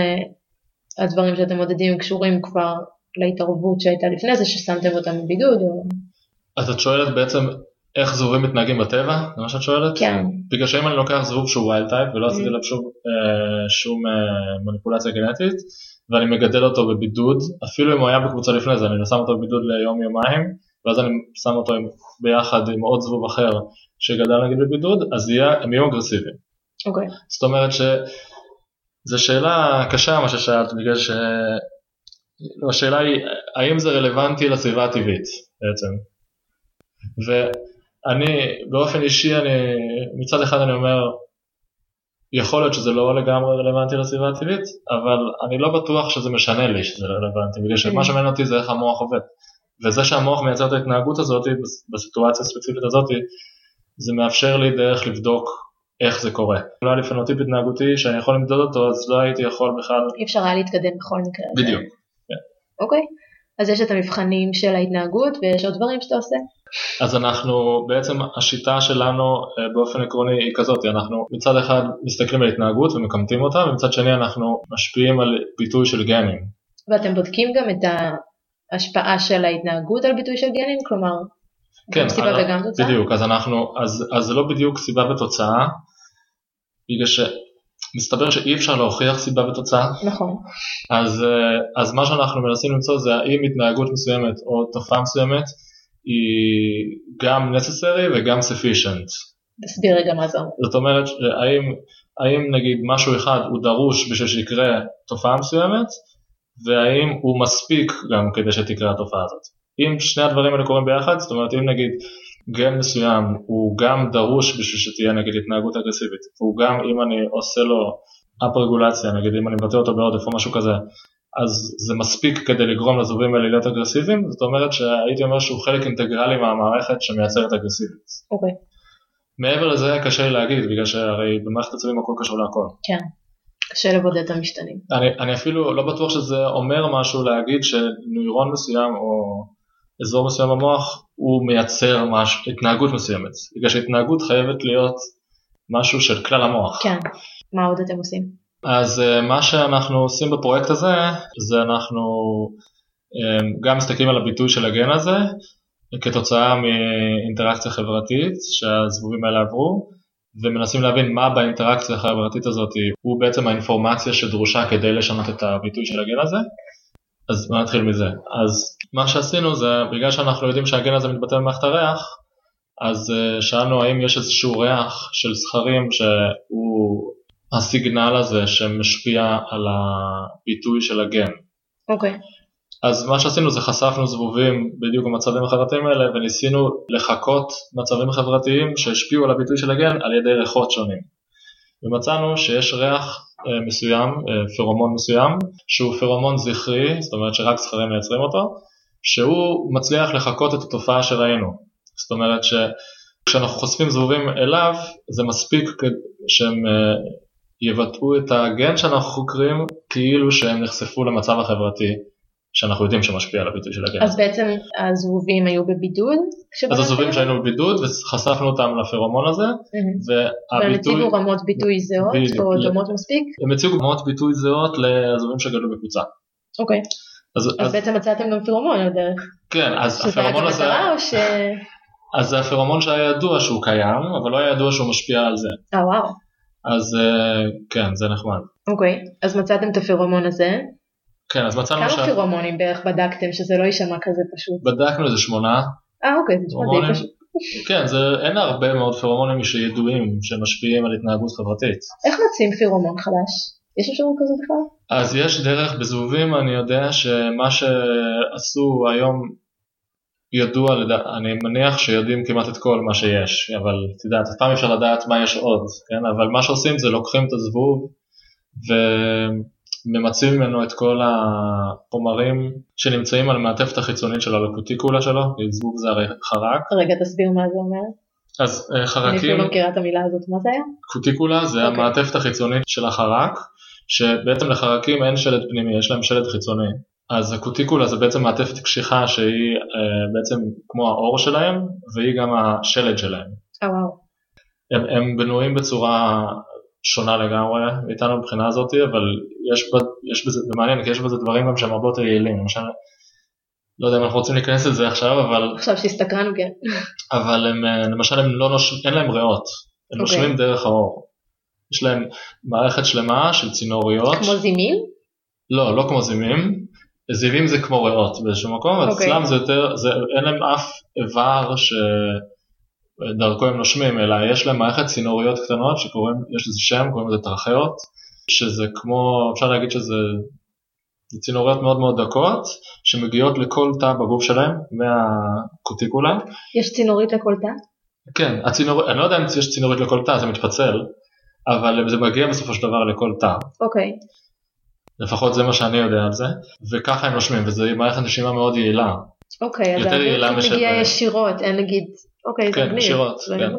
Speaker 1: הדברים שאתם מודדים קשורים כבר להתערבות שהייתה לפני זה ששמתם אותם בבידוד או
Speaker 2: אז את שואלת בעצם איך זבובים מתנהגים בטבע? זה מה שאת שואלת?
Speaker 1: כן,
Speaker 2: בגלל שאם אני לוקח זבוב שהוא wild type ולא עשיתי
Speaker 1: Mm.
Speaker 2: עליו שום, אה, שום אה, מניפולציה גנטית ואני מגדל אותו בבידוד, אפילו אם הוא היה בקבוצה לפני זה, אני שם אותו בבידוד ליום יומיים ואז אני שם אותו ביחד עם עוד זבוב אחר שגדל נגיד בבידוד, אז יהיה, הם יהיו אגרסיביים.
Speaker 1: אוקיי,
Speaker 2: זאת אומרת שזו שאלה קשה מה ששאלת בגלל ש... לא, השאלה היא האם זה רלוונטי לסביבה הטבעית בעצם. ואני באופן אישי אני מצד אחד אני אומר יכול להיות שזה לא לגמרי רלוונטי לסביבה הטבעית אבל אני לא בטוח שזה משנה לי שזה רלוונטי בגלל שמה
Speaker 1: Mm.
Speaker 2: שמעניין אותי זה איך המוח עובד. וזה שהמוח מייצר את ההתנהגות הזאת בסיטואציה הספציפית הזאת זה מאפשר לי דרך לבדוק איך זה קורה. לא היה לי פנוטיפ התנהגותי שאני יכול למדוד אותו אז לא הייתי יכול בכלל.
Speaker 1: אי אפשר היה להתקדם בכל מקרה.
Speaker 2: בדיוק.
Speaker 1: אוקיי, אז יש את המבחנים של ההתנהגות ויש עוד דברים שאתה עושה?
Speaker 2: אז אנחנו בעצם השיטה שלנו אה, באופן עקרוני היא כזאת, אנחנו מצד אחד מסתכלים על התנהגות ומקמטים אותה ומצד שני אנחנו משפיעים על ביטוי של גנים.
Speaker 1: ואתם בודקים גם את ההשפעה של ההתנהגות על ביטוי של גנים? כלומר,
Speaker 2: כן,
Speaker 1: גם סיבה וגם תוצאה?
Speaker 2: בדיוק, אז אנחנו, אז, אז זה לא בדיוק סיבה ותוצאה, בגלל שמסתבר שאי אפשר להוכיח סיבה ותוצאה,
Speaker 1: נכון,
Speaker 2: אז, אה, אז מה שאנחנו מנסים למצוא זה האם התנהגות מסוימת או תופעה מסוימת היא גם necessary וגם sufficient.
Speaker 1: תסביר רגע מה זה אומר.
Speaker 2: זאת אומרת, האם, האם נגיד משהו אחד הוא דרוש בשביל שיקרה תופעה מסוימת, והאם הוא מספיק גם כדי שתקרה התופעה הזאת. אם שני הדברים האלה קורים ביחד, זאת אומרת אם נגיד גן מסוים הוא גם דרוש בשביל שתהיה נגיד התנהגות אגרסיבית, והוא גם אם אני עושה לו אפ רגולציה, נגיד אם אני מבטא אותו בעודף או משהו כזה, אז זה מספיק כדי לגרום לזובים האלה להיות אגרסיביים, זאת אומרת שהייתי אומר שהוא חלק אינטגרלי מהמערכת שמייצרת אגרסיביות.
Speaker 1: אוקיי,
Speaker 2: מעבר לזה קשה לי להגיד, בגלל שהרי במערכת עצבים הכל קשור להכל.
Speaker 1: כן. קשה לבודד את המשתנים.
Speaker 2: אני, אני אפילו לא בטוח שזה אומר משהו להגיד שנוירון מסוים או אזור מסוים במוח הוא מייצר מש, התנהגות מסוימת, בגלל שהתנהגות חייבת להיות משהו של כלל המוח.
Speaker 1: כן. מה עוד אתם עושים?
Speaker 2: אז uh, מה שאנחנו עושים בפרויקט הזה, זה אנחנו um, גם מסתכלים על הביטוי של הגן הזה, כתוצאה מאינטראקציה חברתית שהזבובים האלה עברו, ומנסים להבין מה באינטראקציה החברתית הזאת הוא בעצם האינפורמציה שדרושה כדי לשנות את הביטוי של הגן הזה. אז בוא נתחיל מזה. אז מה שעשינו זה, בגלל שאנחנו יודעים שהגן הזה מתבטא במערכת הריח, אז uh, שאלנו האם יש איזשהו ריח של זכרים שהוא הסיגנל הזה שמשפיע על הביטוי של הגן.
Speaker 1: אוקיי,
Speaker 2: אז מה שעשינו זה חשפנו זבובים בדיוק במצבים החברתיים האלה וניסינו לחקות מצבים חברתיים שהשפיעו על הביטוי של הגן על ידי ריחות שונים. ומצאנו שיש ריח אה, מסוים, אה, פרומון מסוים, שהוא פרומון זכרי, זאת אומרת שרק זכרים מייצרים אותו, שהוא מצליח לחקות את התופעה שראינו. זאת אומרת שכשאנחנו חושפים זבובים אליו, זה מספיק שהם אה, יבטאו את הגן שאנחנו חוקרים כאילו שהם נחשפו למצב החברתי שאנחנו יודעים שמשפיע על הביטוי של הגן.
Speaker 1: אז בעצם הזבובים היו בבידוד?
Speaker 2: אז? הזובים שהיינו בבידוד וחשפנו אותם לפרומון הזה.
Speaker 1: והם הציגו רמות ביטוי זהות. או דומות מספיק?
Speaker 2: הם הציגו רמות ביטוי זהות לזובים שגדלו בקבוצה.
Speaker 1: אוקיי,
Speaker 2: אז,
Speaker 1: בעצם מצאתם גם פירומון על הדרך.
Speaker 2: כן, אז
Speaker 1: שזה היה
Speaker 2: הפרומון הזה,
Speaker 1: מטרה או ש...
Speaker 2: אז זה הפרומון שהיה ידוע שהוא קיים, אבל לא היה ידוע שהוא משפיע על זה.
Speaker 1: אה וואו,
Speaker 2: אז אה, כן, זה נחמד.
Speaker 1: אוקיי, אז מצאתם את הפירומון הזה.
Speaker 2: כן, אז מצאנו
Speaker 1: כמה
Speaker 2: ש...
Speaker 1: פירומונים בערך בדקתם שזה לא יישמע כזה פשוט?
Speaker 2: בדקנו איזה שמונה.
Speaker 1: אה אוקיי, זה נשמע די. פשוט.
Speaker 2: כן, זה, אין הרבה מאוד פרומונים שידועים שמשפיעים על התנהגות חברתית.
Speaker 1: איך מוצאים פירומון חדש? יש אפשרות כזאת בכלל?
Speaker 2: אז יש דרך בזבובים, אני יודע שמה שעשו היום ידוע. אני מניח שיודעים כמעט את כל מה שיש, אבל את יודעת, אף פעם אפשר לדעת מה יש עוד, כן? אבל מה שעושים זה לוקחים את הזבוב וממצים ממנו את כל החומרים שנמצאים על המעטפת החיצונית שלו, על הקוטיקולה שלו, כי זבוב זה הרי חרק,
Speaker 1: רגע תסביר מה זה אומר.
Speaker 2: אז אה,
Speaker 1: אני
Speaker 2: חרקים,
Speaker 1: אפילו לא מכירה את המילה הזאת, מה זה היה?
Speaker 2: קוטיקולה זה
Speaker 1: אוקיי.
Speaker 2: המעטפת החיצונית של החרק, שבעצם לחרקים אין שלד פנימי, יש להם שלד חיצוני. אז הקוטיקולה זה בעצם מעטפת קשיחה שהיא אה, בעצם כמו האור שלהם, והיא גם השלד שלהם.
Speaker 1: אה וואו,
Speaker 2: הם, הם בנויים בצורה שונה לגמרי מאיתנו מבחינה הזאת, אבל יש, ב, יש בזה, זה מעניין כי יש בזה דברים גם שהם הרבה יותר יעילים, למשל, לא יודע אם אנחנו רוצים להיכנס לזה עכשיו, אבל,
Speaker 1: עכשיו שהסתקרנו כן.
Speaker 2: אבל הם, אה, למשל הם לא נוש... אין להם ריאות, הם
Speaker 1: אוקיי.
Speaker 2: נושמים דרך האור. יש להם מערכת שלמה של צינוריות,
Speaker 1: כמו זימים?
Speaker 2: לא, לא כמו זימים, זימים זה כמו ריאות באיזשהו מקום, אבל
Speaker 1: אוקיי.
Speaker 2: אצלם זה יותר, זה, אין להם אף איבר שדרכו הם נושמים, אלא יש להם מערכת צינוריות קטנות שקוראים, יש לזה שם, קוראים לזה טרחיות, שזה כמו, אפשר להגיד שזה זה צינוריות מאוד מאוד דקות, שמגיעות לכל תא בגוף שלהם, מהקוטיקולה.
Speaker 1: יש צינורית לכל תא?
Speaker 2: כן, הצינור, אני לא יודע אם יש צינורית לכל תא, זה מתפצל, אבל זה מגיע בסופו של דבר לכל תא.
Speaker 1: אוקיי,
Speaker 2: לפחות זה מה שאני יודע על זה, וככה הם נושמים, וזו מערכת נשימה מאוד יעילה.
Speaker 1: אוקיי, אז האוויר מגיע ישירות, אין נגיד, אוקיי, זה
Speaker 2: כן,
Speaker 1: מגניב.
Speaker 2: ישירות,
Speaker 1: זה
Speaker 2: כן.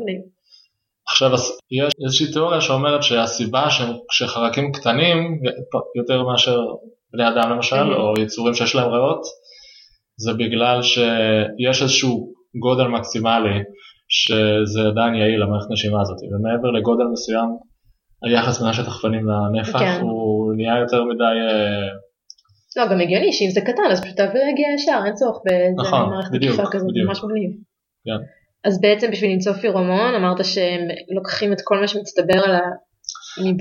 Speaker 2: עכשיו יש איזושהי תיאוריה שאומרת שהסיבה שחרקים קטנים יותר מאשר בני אדם למשל או יצורים שיש להם ריאות זה בגלל שיש איזשהו גודל מקסימלי שזה עדיין יעיל למערכת נשימה הזאת ומעבר לגודל מסוים היחס בין השטח פנים לנפח
Speaker 1: כן.
Speaker 2: הוא נהיה יותר מדי אה,
Speaker 1: לא, גם הגיוני שאם זה קטן אז פשוט האוויר יגיע ישר, אין צורך באיזה
Speaker 2: נכון,
Speaker 1: מערכת מקיפה כזאת. ממש מגניב.
Speaker 2: כן.
Speaker 1: אז בעצם בשביל למצוא פירומון אמרת שהם לוקחים את כל מה שמצטבר על ה...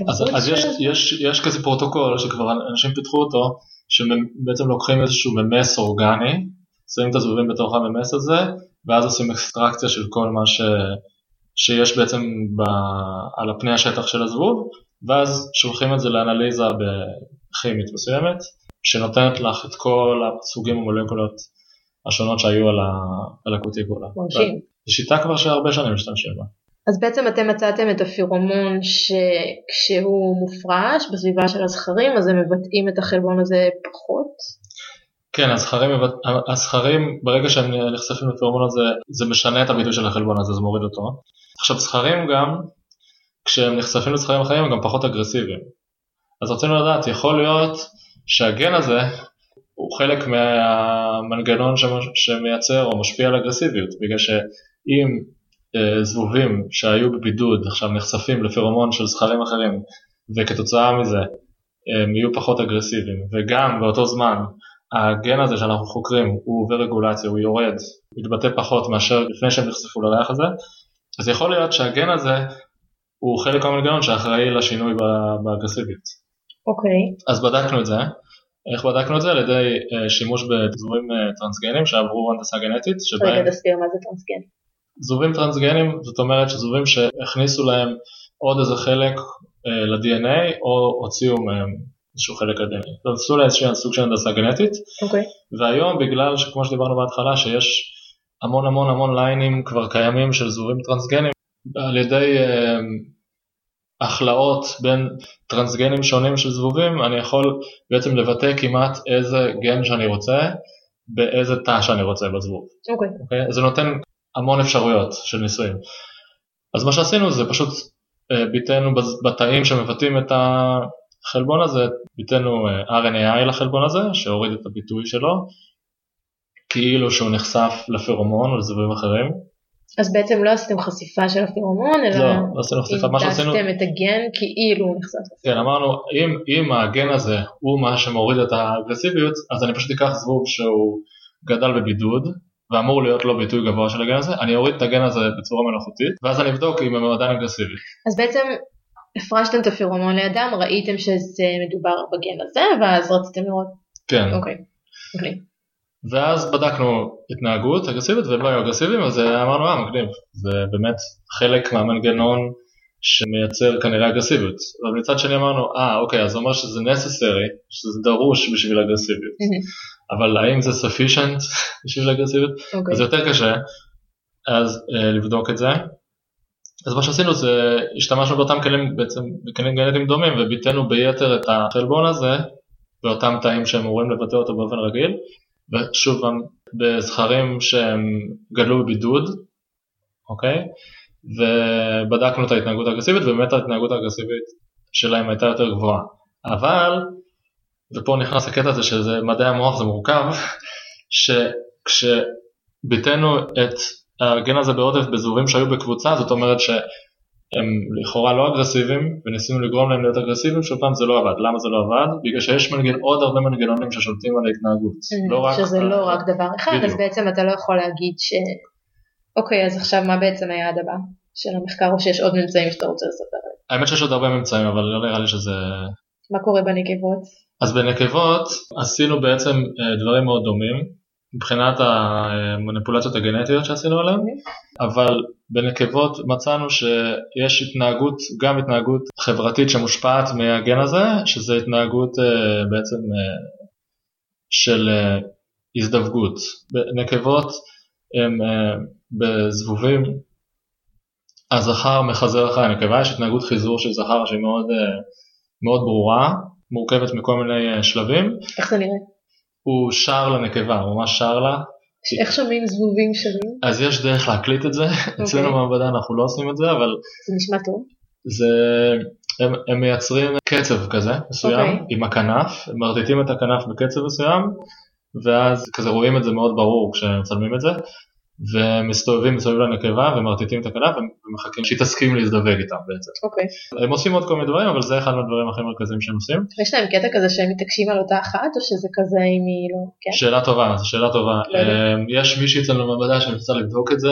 Speaker 2: אז, אז יש? יש, יש כזה פרוטוקול שכבר אנשים פיתחו אותו, שבעצם לוקחים איזשהו ממס אורגני, שמים את הזבובים בתוך הממס הזה, ואז עושים אקסטרקציה של כל מה ש, שיש בעצם ב, על הפני השטח של הזבוב, ואז שולחים את זה לאנליזה כימית מסוימת, שנותנת לך את כל הסוגים ומולקולות השונות שהיו על, ה, על הקוטיקולה.
Speaker 1: מרשים.
Speaker 2: זו שיטה כבר שהרבה שנים משתמשים בה.
Speaker 1: אז בעצם אתם מצאתם את הפירומון שכשהוא מופרש בסביבה של הזכרים אז הם מבטאים את החלבון הזה פחות.
Speaker 2: כן, הזכרים, הזכרים ברגע שהם נחשפים לפרמון הזה, זה משנה את הביטוי של החלבון הזה, זה מוריד אותו. עכשיו זכרים גם, כשהם נחשפים לזכרים אחרים הם גם פחות אגרסיביים. אז רצינו לדעת, יכול להיות שהגן הזה הוא חלק מהמנגנון שמייצר או משפיע על אגרסיביות, בגלל שאם אה, זבובים שהיו בבידוד עכשיו נחשפים לפרומון של זכרים אחרים, וכתוצאה מזה הם יהיו פחות אגרסיביים, וגם באותו זמן הגן הזה שאנחנו חוקרים הוא עובר רגולציה, הוא יורד, מתבטא פחות מאשר לפני שהם נחשפו לריח הזה, אז יכול להיות שהגן הזה הוא חלק מהמנגנון שאחראי לשינוי באגרסיביות.
Speaker 1: אוקיי. Okay.
Speaker 2: אז בדקנו את זה. איך בדקנו את זה? על ידי uh, שימוש בזבובים uh, טרנסגנים שעברו הנדסה גנטית.
Speaker 1: שבהם... רגע תסביר מה זה טרנסגן.
Speaker 2: זבובים טרנסגנים זאת אומרת שזבובים שהכניסו להם עוד איזה חלק uh, ל-DNA או הוציאו מהם איזשהו חלק ל-DNA. עשו לה איזשהו סוג של הנדסה גנטית.
Speaker 1: אוקיי. Okay.
Speaker 2: והיום בגלל שכמו שדיברנו בהתחלה שיש המון המון המון ליינים כבר קיימים של זבובים טרנסגנים על ידי uh, הכלאות בין טרנסגנים שונים של זבובים אני יכול בעצם לבטא כמעט איזה גן שאני רוצה באיזה תא שאני רוצה בזבוב.
Speaker 1: אוקיי.
Speaker 2: Okay. Okay? זה נותן המון אפשרויות של ניסויים. אז מה שעשינו זה פשוט ביטאנו בתאים שמבטאים את החלבון הזה, ביטאנו RNAi לחלבון הזה שהוריד את הביטוי שלו כאילו שהוא נחשף לפרומון או לזבובים אחרים.
Speaker 1: אז בעצם לא עשיתם חשיפה של הפירומון, אלא
Speaker 2: לא, לא עשינו חשיפה, מה שעשינו...
Speaker 1: את הגן כאילו הוא נחשף.
Speaker 2: כן, אמרנו, אם, אם הגן הזה הוא מה שמוריד את האגרסיביות, אז אני פשוט אקח זבוב שהוא גדל בבידוד, ואמור להיות לו ביטוי גבוה של הגן הזה, אני אוריד את הגן הזה בצורה מלאכותית, ואז אני אבדוק אם הם עדיין אגרסיביים.
Speaker 1: אז בעצם הפרשתם את הפירומון לידם, ראיתם שזה מדובר בגן הזה, ואז רציתם לראות.
Speaker 2: כן.
Speaker 1: אוקיי. אוקיי.
Speaker 2: ואז בדקנו התנהגות אגרסיבית והם לא היו אגרסיביים אז אמרנו אה מגניב זה באמת חלק מהמנגנון שמייצר כנראה אגרסיביות אבל מצד שני אמרנו אה אוקיי אז זה אומר שזה necessary שזה דרוש בשביל אגרסיביות אבל האם זה sufficient בשביל אגרסיביות
Speaker 1: אוקיי.
Speaker 2: אז זה יותר קשה אז אה, לבדוק את זה אז מה שעשינו זה השתמשנו באותם כלים בעצם בכלים גנטיים דומים וביטאנו ביתר את החלבון הזה באותם תאים שהם אמורים לבטא אותו באופן רגיל ושוב בזכרים שהם גדלו בבידוד, אוקיי? ובדקנו את ההתנהגות האגרסיבית ובאמת ההתנהגות האגרסיבית שלהם הייתה יותר גבוהה. אבל, ופה נכנס הקטע הזה שזה מדעי המוח זה מורכב, שכשביטאנו את הגן הזה בעודף בזורים שהיו בקבוצה זאת אומרת ש... הם לכאורה לא אגרסיביים וניסינו לגרום להם להיות אגרסיביים, שוב פעם זה לא עבד. למה זה לא עבד? בגלל שיש מנגן, עוד הרבה מנגנונים ששולטים על ההתנהגות. לא רק...
Speaker 1: שזה לא רק דבר אחד,
Speaker 2: בדיוק.
Speaker 1: אז בעצם אתה לא יכול להגיד ש... אוקיי, אז עכשיו מה בעצם היעד הבא של המחקר, או שיש עוד ממצאים שאתה רוצה לספר עליהם?
Speaker 2: האמת שיש עוד הרבה ממצאים, אבל לא נראה לי שזה...
Speaker 1: מה קורה בנקבות?
Speaker 2: אז בנקבות עשינו בעצם אה, דברים מאוד דומים. מבחינת המניפולציות הגנטיות שעשינו עליהן, אבל בנקבות מצאנו שיש התנהגות, גם התנהגות חברתית שמושפעת מהגן הזה, שזה התנהגות בעצם של הזדווגות. בנקבות הם בזבובים, הזכר מחזר אחרי הנקבה, יש התנהגות חיזור של זכר שהיא מאוד, מאוד ברורה, מורכבת מכל מיני שלבים.
Speaker 1: איך זה נראה?
Speaker 2: הוא שר לנקבה, הוא ממש שר לה.
Speaker 1: איך שומעים זבובים שרים?
Speaker 2: אז יש דרך להקליט את זה, אצלנו במעבדה אנחנו לא עושים את זה, אבל
Speaker 1: זה נשמע טוב.
Speaker 2: זה, הם, הם מייצרים קצב כזה מסוים
Speaker 1: אוקיי.
Speaker 2: עם הכנף, הם מרטיטים את הכנף בקצב מסוים, ואז כזה רואים את זה מאוד ברור כשמצלמים את זה, ומסתובבים מסביב לנקבה ומרטיטים את הכנף ומחכים שהיא תסכים להזדווג איתם בעצם.
Speaker 1: אוקיי.
Speaker 2: הם עושים עוד כל מיני דברים, אבל זה אחד מהדברים הכי מרכזיים שהם עושים.
Speaker 1: יש להם קטע כזה שהם מתעקשים על אותה אחת, או שזה כזה אם היא לא... כן?
Speaker 2: שאלה טובה, זו שאלה טובה.
Speaker 1: לא.
Speaker 2: אמ, יש מישהי אצלנו במעבדה שניסה לבדוק את זה,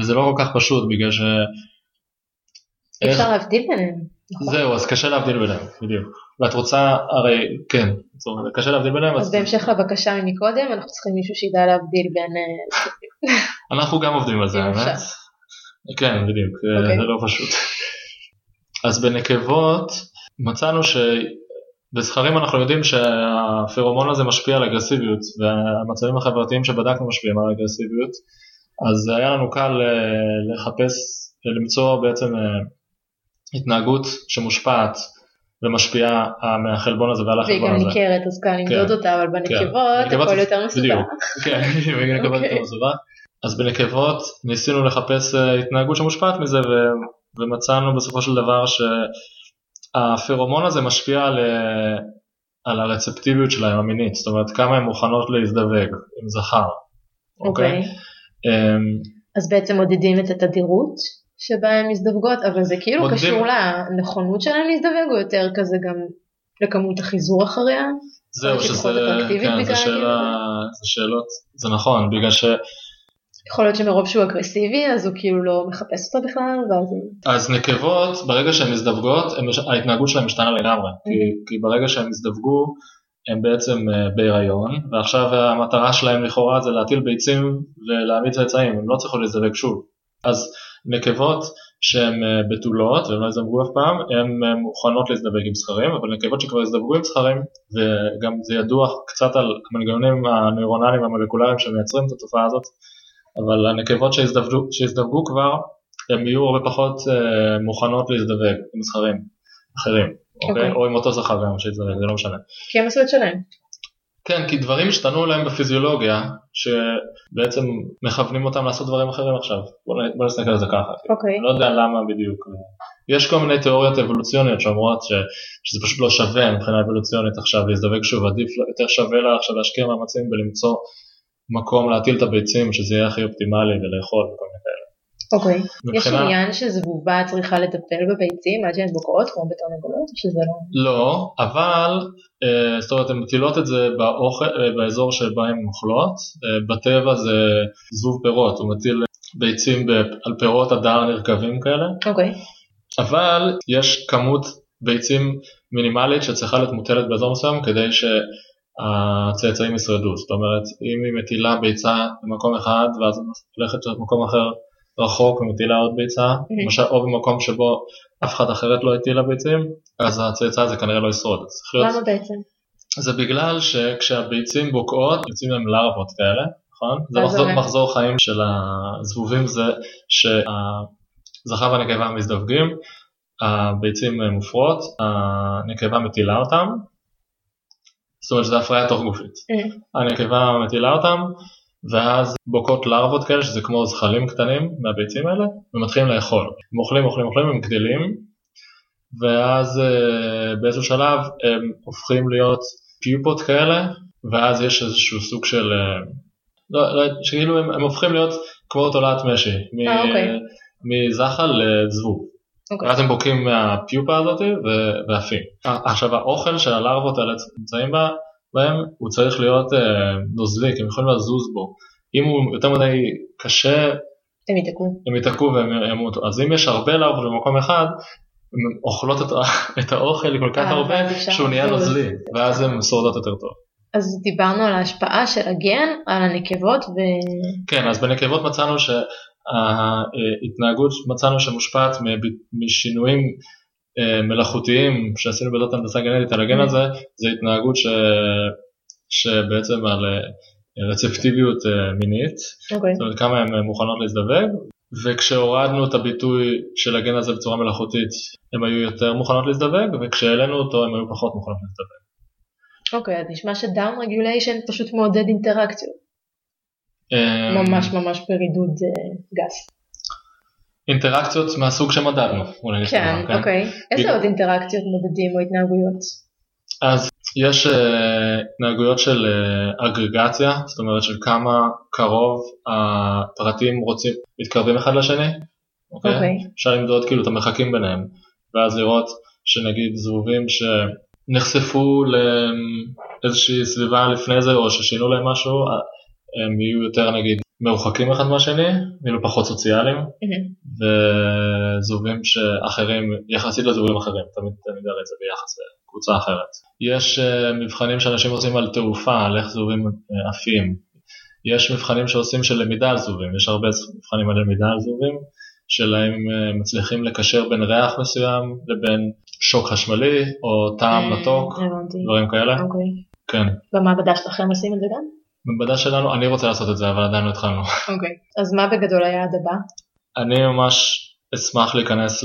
Speaker 2: וזה לא כל כך פשוט בגלל ש...
Speaker 1: אי
Speaker 2: איך-
Speaker 1: אפשר להבדיל ביניהם. נכון?
Speaker 2: זהו, אז קשה להבדיל ביניהם, בדיוק. ואת רוצה, הרי, כן, זאת אומרת, קשה להבדיל ביניהם,
Speaker 1: אז
Speaker 2: אז
Speaker 1: בהמשך לבקשה ממקודם, אנחנו צריכים מישהו שידע להבדיל בין... אה, [laughs]
Speaker 2: אנחנו גם עובדים על זה, האמת. כן, בדיוק, אה,
Speaker 1: אוקיי.
Speaker 2: זה לא פשוט. אז בנקבות מצאנו שבזכרים אנחנו יודעים שהפרומון הזה משפיע על אגרסיביות, והמצבים החברתיים שבדקנו משפיעים על אגרסיביות, אז היה לנו קל אה, לחפש, למצוא בעצם התנהגות שמושפעת ומשפיעה אה, מהחלבון הזה ועל
Speaker 1: והיא
Speaker 2: החלבון
Speaker 1: גם
Speaker 2: הזה.
Speaker 1: ניכרת, אז קל למדוד אותה, אבל בנקבות
Speaker 2: בנקבות
Speaker 1: הכל יותר מסודר.
Speaker 2: בדיוק, כן, [laughs] בנקבות
Speaker 1: אוקיי.
Speaker 2: יותר מסובך. אז בנקבות ניסינו לחפש אה, התנהגות שמושפעת מזה ומצאנו בסופו של דבר שהפרומון הזה משפיע על, אה, על הרצפטיביות שלהם המינית, זאת אומרת כמה הן מוכנות להזדווג עם זכר.
Speaker 1: אוקיי.
Speaker 2: אמ,
Speaker 1: אז בעצם מודדים את התדירות שבה הן מזדווגות, אבל זה כאילו
Speaker 2: מודדים-
Speaker 1: קשור לנכונות שלהן להזדווג, או יותר כזה גם לכמות החיזור אחריה?
Speaker 2: זהו, שזה, כן, זה שאלה,
Speaker 1: העניין
Speaker 2: זה שאלות, זה נכון, בגלל ש...
Speaker 1: יכול להיות שמרוב שהוא אגרסיבי, אז הוא כאילו לא מחפש אותה בכלל, ואז.
Speaker 2: אז נקבות, ברגע שהן מזדווגות, ההתנהגות שלהן משתנה לגמרי. כי, כי ברגע שהן הזדווגו, הם בעצם אה, בהיריון, ועכשיו המטרה שלהם לכאורה זה להטיל ביצים ולהעמיד צאצאים, הם לא צריכות להזדווג שוב. אז נקבות שהן אה, בתולות והן לא יזדווגו אף פעם, הן אה, מוכנות להזדווג עם זכרים, אבל נקבות שכבר הזדווגו עם זכרים, וגם זה ידוע קצת על המנגנונים הנוירונליים המולקולריים שמייצרים את התופעה הזאת, אבל הנקבות שהזדווגו, שהזדווגו כבר, הן יהיו הרבה פחות אה, מוכנות להזדווג עם זכרים אחרים, אוקיי?
Speaker 1: אוקיי.
Speaker 2: או עם אותו זכר גם שיזדווג, זה לא משנה.
Speaker 1: כי הם עשו את שלהם.
Speaker 2: כן, כי דברים השתנו להם בפיזיולוגיה, שבעצם מכוונים אותם לעשות דברים אחרים עכשיו. בוא, נסתכל על זה ככה.
Speaker 1: אוקיי.
Speaker 2: אני לא יודע למה בדיוק. יש כל מיני תיאוריות אבולוציוניות שאומרות ש, שזה פשוט לא שווה מבחינה אבולוציונית עכשיו להזדווג שוב, עדיף יותר שווה לה עכשיו להשקיע מאמצים ולמצוא מקום להטיל את הביצים שזה יהיה הכי אופטימלי ולאכול וכל מיני כאלה.
Speaker 1: אוקיי. יש
Speaker 2: מבחינה-
Speaker 1: עניין שזבובה צריכה לטפל בביצים עד שהן בוקעות, כמו בתרנגולות, שזה לא...
Speaker 2: לא, אבל זאת אומרת הן מטילות את זה באוכל, אה, באזור שבו הן אוכלות, אה, בטבע זה זבוב פירות, הוא מטיל ביצים על פירות הדר נרקבים כאלה,
Speaker 1: אוקיי.
Speaker 2: אבל יש כמות ביצים מינימלית שצריכה להיות מוטלת באזור מסוים כדי שהצאצאים ישרדו, זאת אומרת אם היא מטילה ביצה במקום אחד ואז הולכת למקום אחר רחוק ומטילה עוד ביצה, למשל או במקום שבו אף אחד אחרת לא הטילה ביצים, אז הצאצא הזה כנראה לא ישרוד. צריך להיות-
Speaker 1: למה בעצם?
Speaker 2: זה בגלל שכשהביצים בוקעות יוצאים להם לארוות כאלה, נכון? זה מחזור? מחזור חיים של הזבובים זה שהזכר והנקבה מזדווגים, הביצים מופרות, הנקבה מטילה אותם, זאת אומרת שזה הפריה תוך גופית.
Speaker 1: אה,
Speaker 2: הנקבה מטילה אותם, ואז בוקעות לארוות כאלה שזה כמו זחלים קטנים מהביצים האלה, ומתחילים לאכול. הם אוכלים, אוכלים, אוכלים, הם גדלים, ואז אה, באיזשהו שלב הם הופכים להיות פיופות כאלה, ואז יש איזשהו סוג של, אה, לא, לא, שכאילו הם, הם הופכים להיות כמו תולעת משי, מ-
Speaker 1: אה, אוקיי.
Speaker 2: מזחל לזבוב.
Speaker 1: אוקיי.
Speaker 2: ואז הם בוקעים מהפיופה הזאת ועפים. עכשיו האוכל של הלרוות האלה נמצאים בה, בהם הוא צריך להיות אה, נוזלי, כי הם יכולים לזוז בו. אם הוא יותר מדי קשה,
Speaker 1: הם ייתקעו.
Speaker 2: הם ייתקעו והם ימותו. אז אם יש הרבה לרוות במקום אחד, הן אוכלות את, [laughs] את האוכל כל כך
Speaker 1: אה,
Speaker 2: הרבה, שהוא נהיה. נוזלי, ואז הן שורדות יותר טוב.
Speaker 1: אז דיברנו על ההשפעה של הגן על הנקבות, ו...
Speaker 2: כן, אז בנקבות מצאנו שההתנהגות מצאנו שמושפעת משינויים מלאכותיים שעשינו בעזרת הנדסה גנטית על הגן
Speaker 1: Mm.
Speaker 2: הזה, זה התנהגות ש... שבעצם על אה, רצפטיביות אה, מינית,
Speaker 1: אוקיי.
Speaker 2: זאת אומרת כמה הן אה, מוכנות להזדווג, וכשהורדנו את הביטוי של הגן הזה בצורה מלאכותית הן היו יותר מוכנות להזדווג, וכשהעלינו אותו הן היו פחות מוכנות להזדווג.
Speaker 1: אוקיי, אז נשמע שדאון רגוליישן פשוט מעודד אינטראקציות.
Speaker 2: אה,
Speaker 1: ממש ממש ברידוד אה, גס.
Speaker 2: אינטראקציות מהסוג שמדדנו. אולי נקרא,
Speaker 1: כן, אוקיי. איזה עוד אינטראקציות מודדים או התנהגויות?
Speaker 2: אז יש אה, התנהגויות של אה, אגרגציה, זאת אומרת של כמה קרוב הפרטים רוצים, מתקרבים אחד לשני, אוקיי?
Speaker 1: אוקיי.
Speaker 2: אפשר למדוד כאילו את המרחקים ביניהם, ואז לראות שנגיד זבובים שנחשפו לאיזושהי סביבה לפני זה או ששינו להם משהו, אה, הם יהיו יותר נגיד מרוחקים אחד מהשני, יהיו פחות סוציאליים,
Speaker 1: מהמם.
Speaker 2: וזבובים שאחרים, יחסית לזבובים אחרים, תמיד תמיד הרי זה ביחס לקבוצה אחרת. יש אה, מבחנים שאנשים עושים על תעופה, על איך זבובים אה, עפים. יש מבחנים שעושים של למידה על זבובים, יש הרבה מבחנים על למידה על זבובים, שלהם אה, מצליחים לקשר בין ריח מסוים לבין שוק חשמלי או טעם מתוק. דברים כאלה.
Speaker 1: אוקיי.
Speaker 2: כן.
Speaker 1: במעבדה שלכם עושים את זה גם?
Speaker 2: במעבדה שלנו, אני רוצה לעשות את זה, אבל עדיין לא התחלנו. [laughs]
Speaker 1: אוקיי. אז מה בגדול היעד הבא?
Speaker 2: אני ממש אשמח להיכנס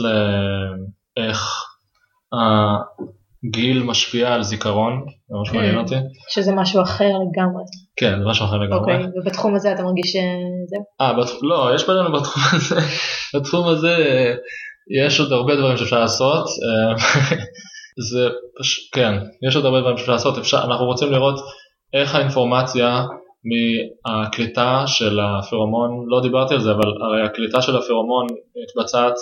Speaker 2: לאיך הגיל משפיע על זיכרון, זה ממש מעניין אותי.
Speaker 1: שזה משהו אחר לגמרי.
Speaker 2: כן, זה משהו אחר לגמרי.
Speaker 1: אוקיי. ובתחום הזה אתה מרגיש שזהו?
Speaker 2: אה, בתח... לא, יש בינינו בתחום הזה, [laughs] בתחום הזה אה, יש עוד הרבה דברים שאפשר לעשות. אה, [laughs] זה כן, יש עוד הרבה דברים שאפשר לעשות. אפשר, אנחנו רוצים לראות איך האינפורמציה מהקליטה של הפרומון, לא דיברתי על זה, אבל הרי הקליטה של הפרומון מתבצעת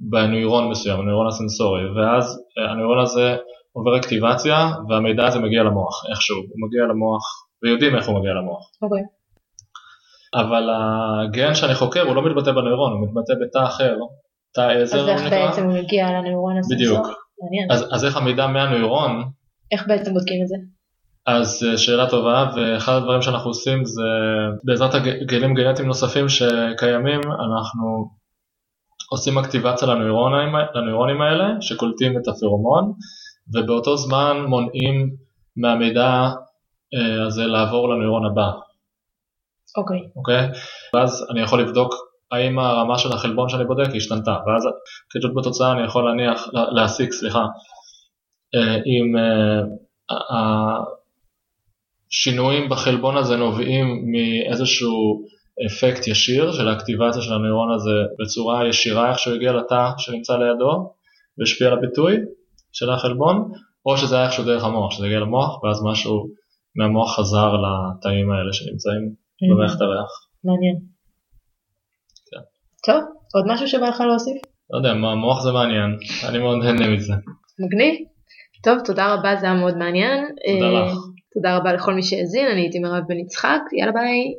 Speaker 2: בנוירון מסוים, הנוירון הסנסורי, ואז אה, הנוירון הזה עובר אקטיבציה והמידע הזה מגיע למוח איכשהו, הוא מגיע למוח ויודעים איך הוא מגיע למוח.
Speaker 1: אוקיי.
Speaker 2: אבל הגן שאני חוקר הוא לא מתבטא בנוירון, הוא מתבטא בתא אחר, תא עזר
Speaker 1: אז איך
Speaker 2: נקרא.
Speaker 1: בעצם הוא מגיע לנוירון הסנסור?
Speaker 2: בדיוק.
Speaker 1: מעניין.
Speaker 2: אז, אז איך המידע מהנוירון,
Speaker 1: איך בעצם בודקים את זה?
Speaker 2: אז אה, שאלה טובה, ואחד הדברים שאנחנו עושים זה בעזרת הגלים גנטיים נוספים שקיימים, אנחנו עושים אקטיבציה לנוירונים, לנוירונים האלה שקולטים את הפרומון, ובאותו זמן מונעים מהמידע אה, הזה לעבור לנוירון הבא.
Speaker 1: אוקיי.
Speaker 2: אוקיי? ואז אני יכול לבדוק האם הרמה של החלבון שאני בודק השתנתה, ואז כתלות בתוצאה אני יכול להניח, לה- להסיק, סליחה, אה, אם השינויים בחלבון הזה נובעים מאיזשהו אפקט ישיר של האקטיבציה של הנוירון הזה בצורה ישירה איך שהוא הגיע לתא שנמצא לידו והשפיע על הביטוי של החלבון, או שזה היה איכשהו דרך המוח, שזה הגיע למוח ואז משהו מהמוח חזר לתאים האלה שנמצאים במערכת הריח.
Speaker 1: מעניין.
Speaker 2: כן.
Speaker 1: טוב, עוד משהו שבא לך להוסיף?
Speaker 2: לא יודע, מה, מוח זה מעניין, אני מאוד נהנה מזה.
Speaker 1: מגניב. טוב, תודה רבה, זה היה מאוד מעניין.
Speaker 2: תודה
Speaker 1: אה,
Speaker 2: לך.
Speaker 1: תודה רבה לכל מי שהאזין, אני הייתי מירב בן יצחק, יאללה ביי.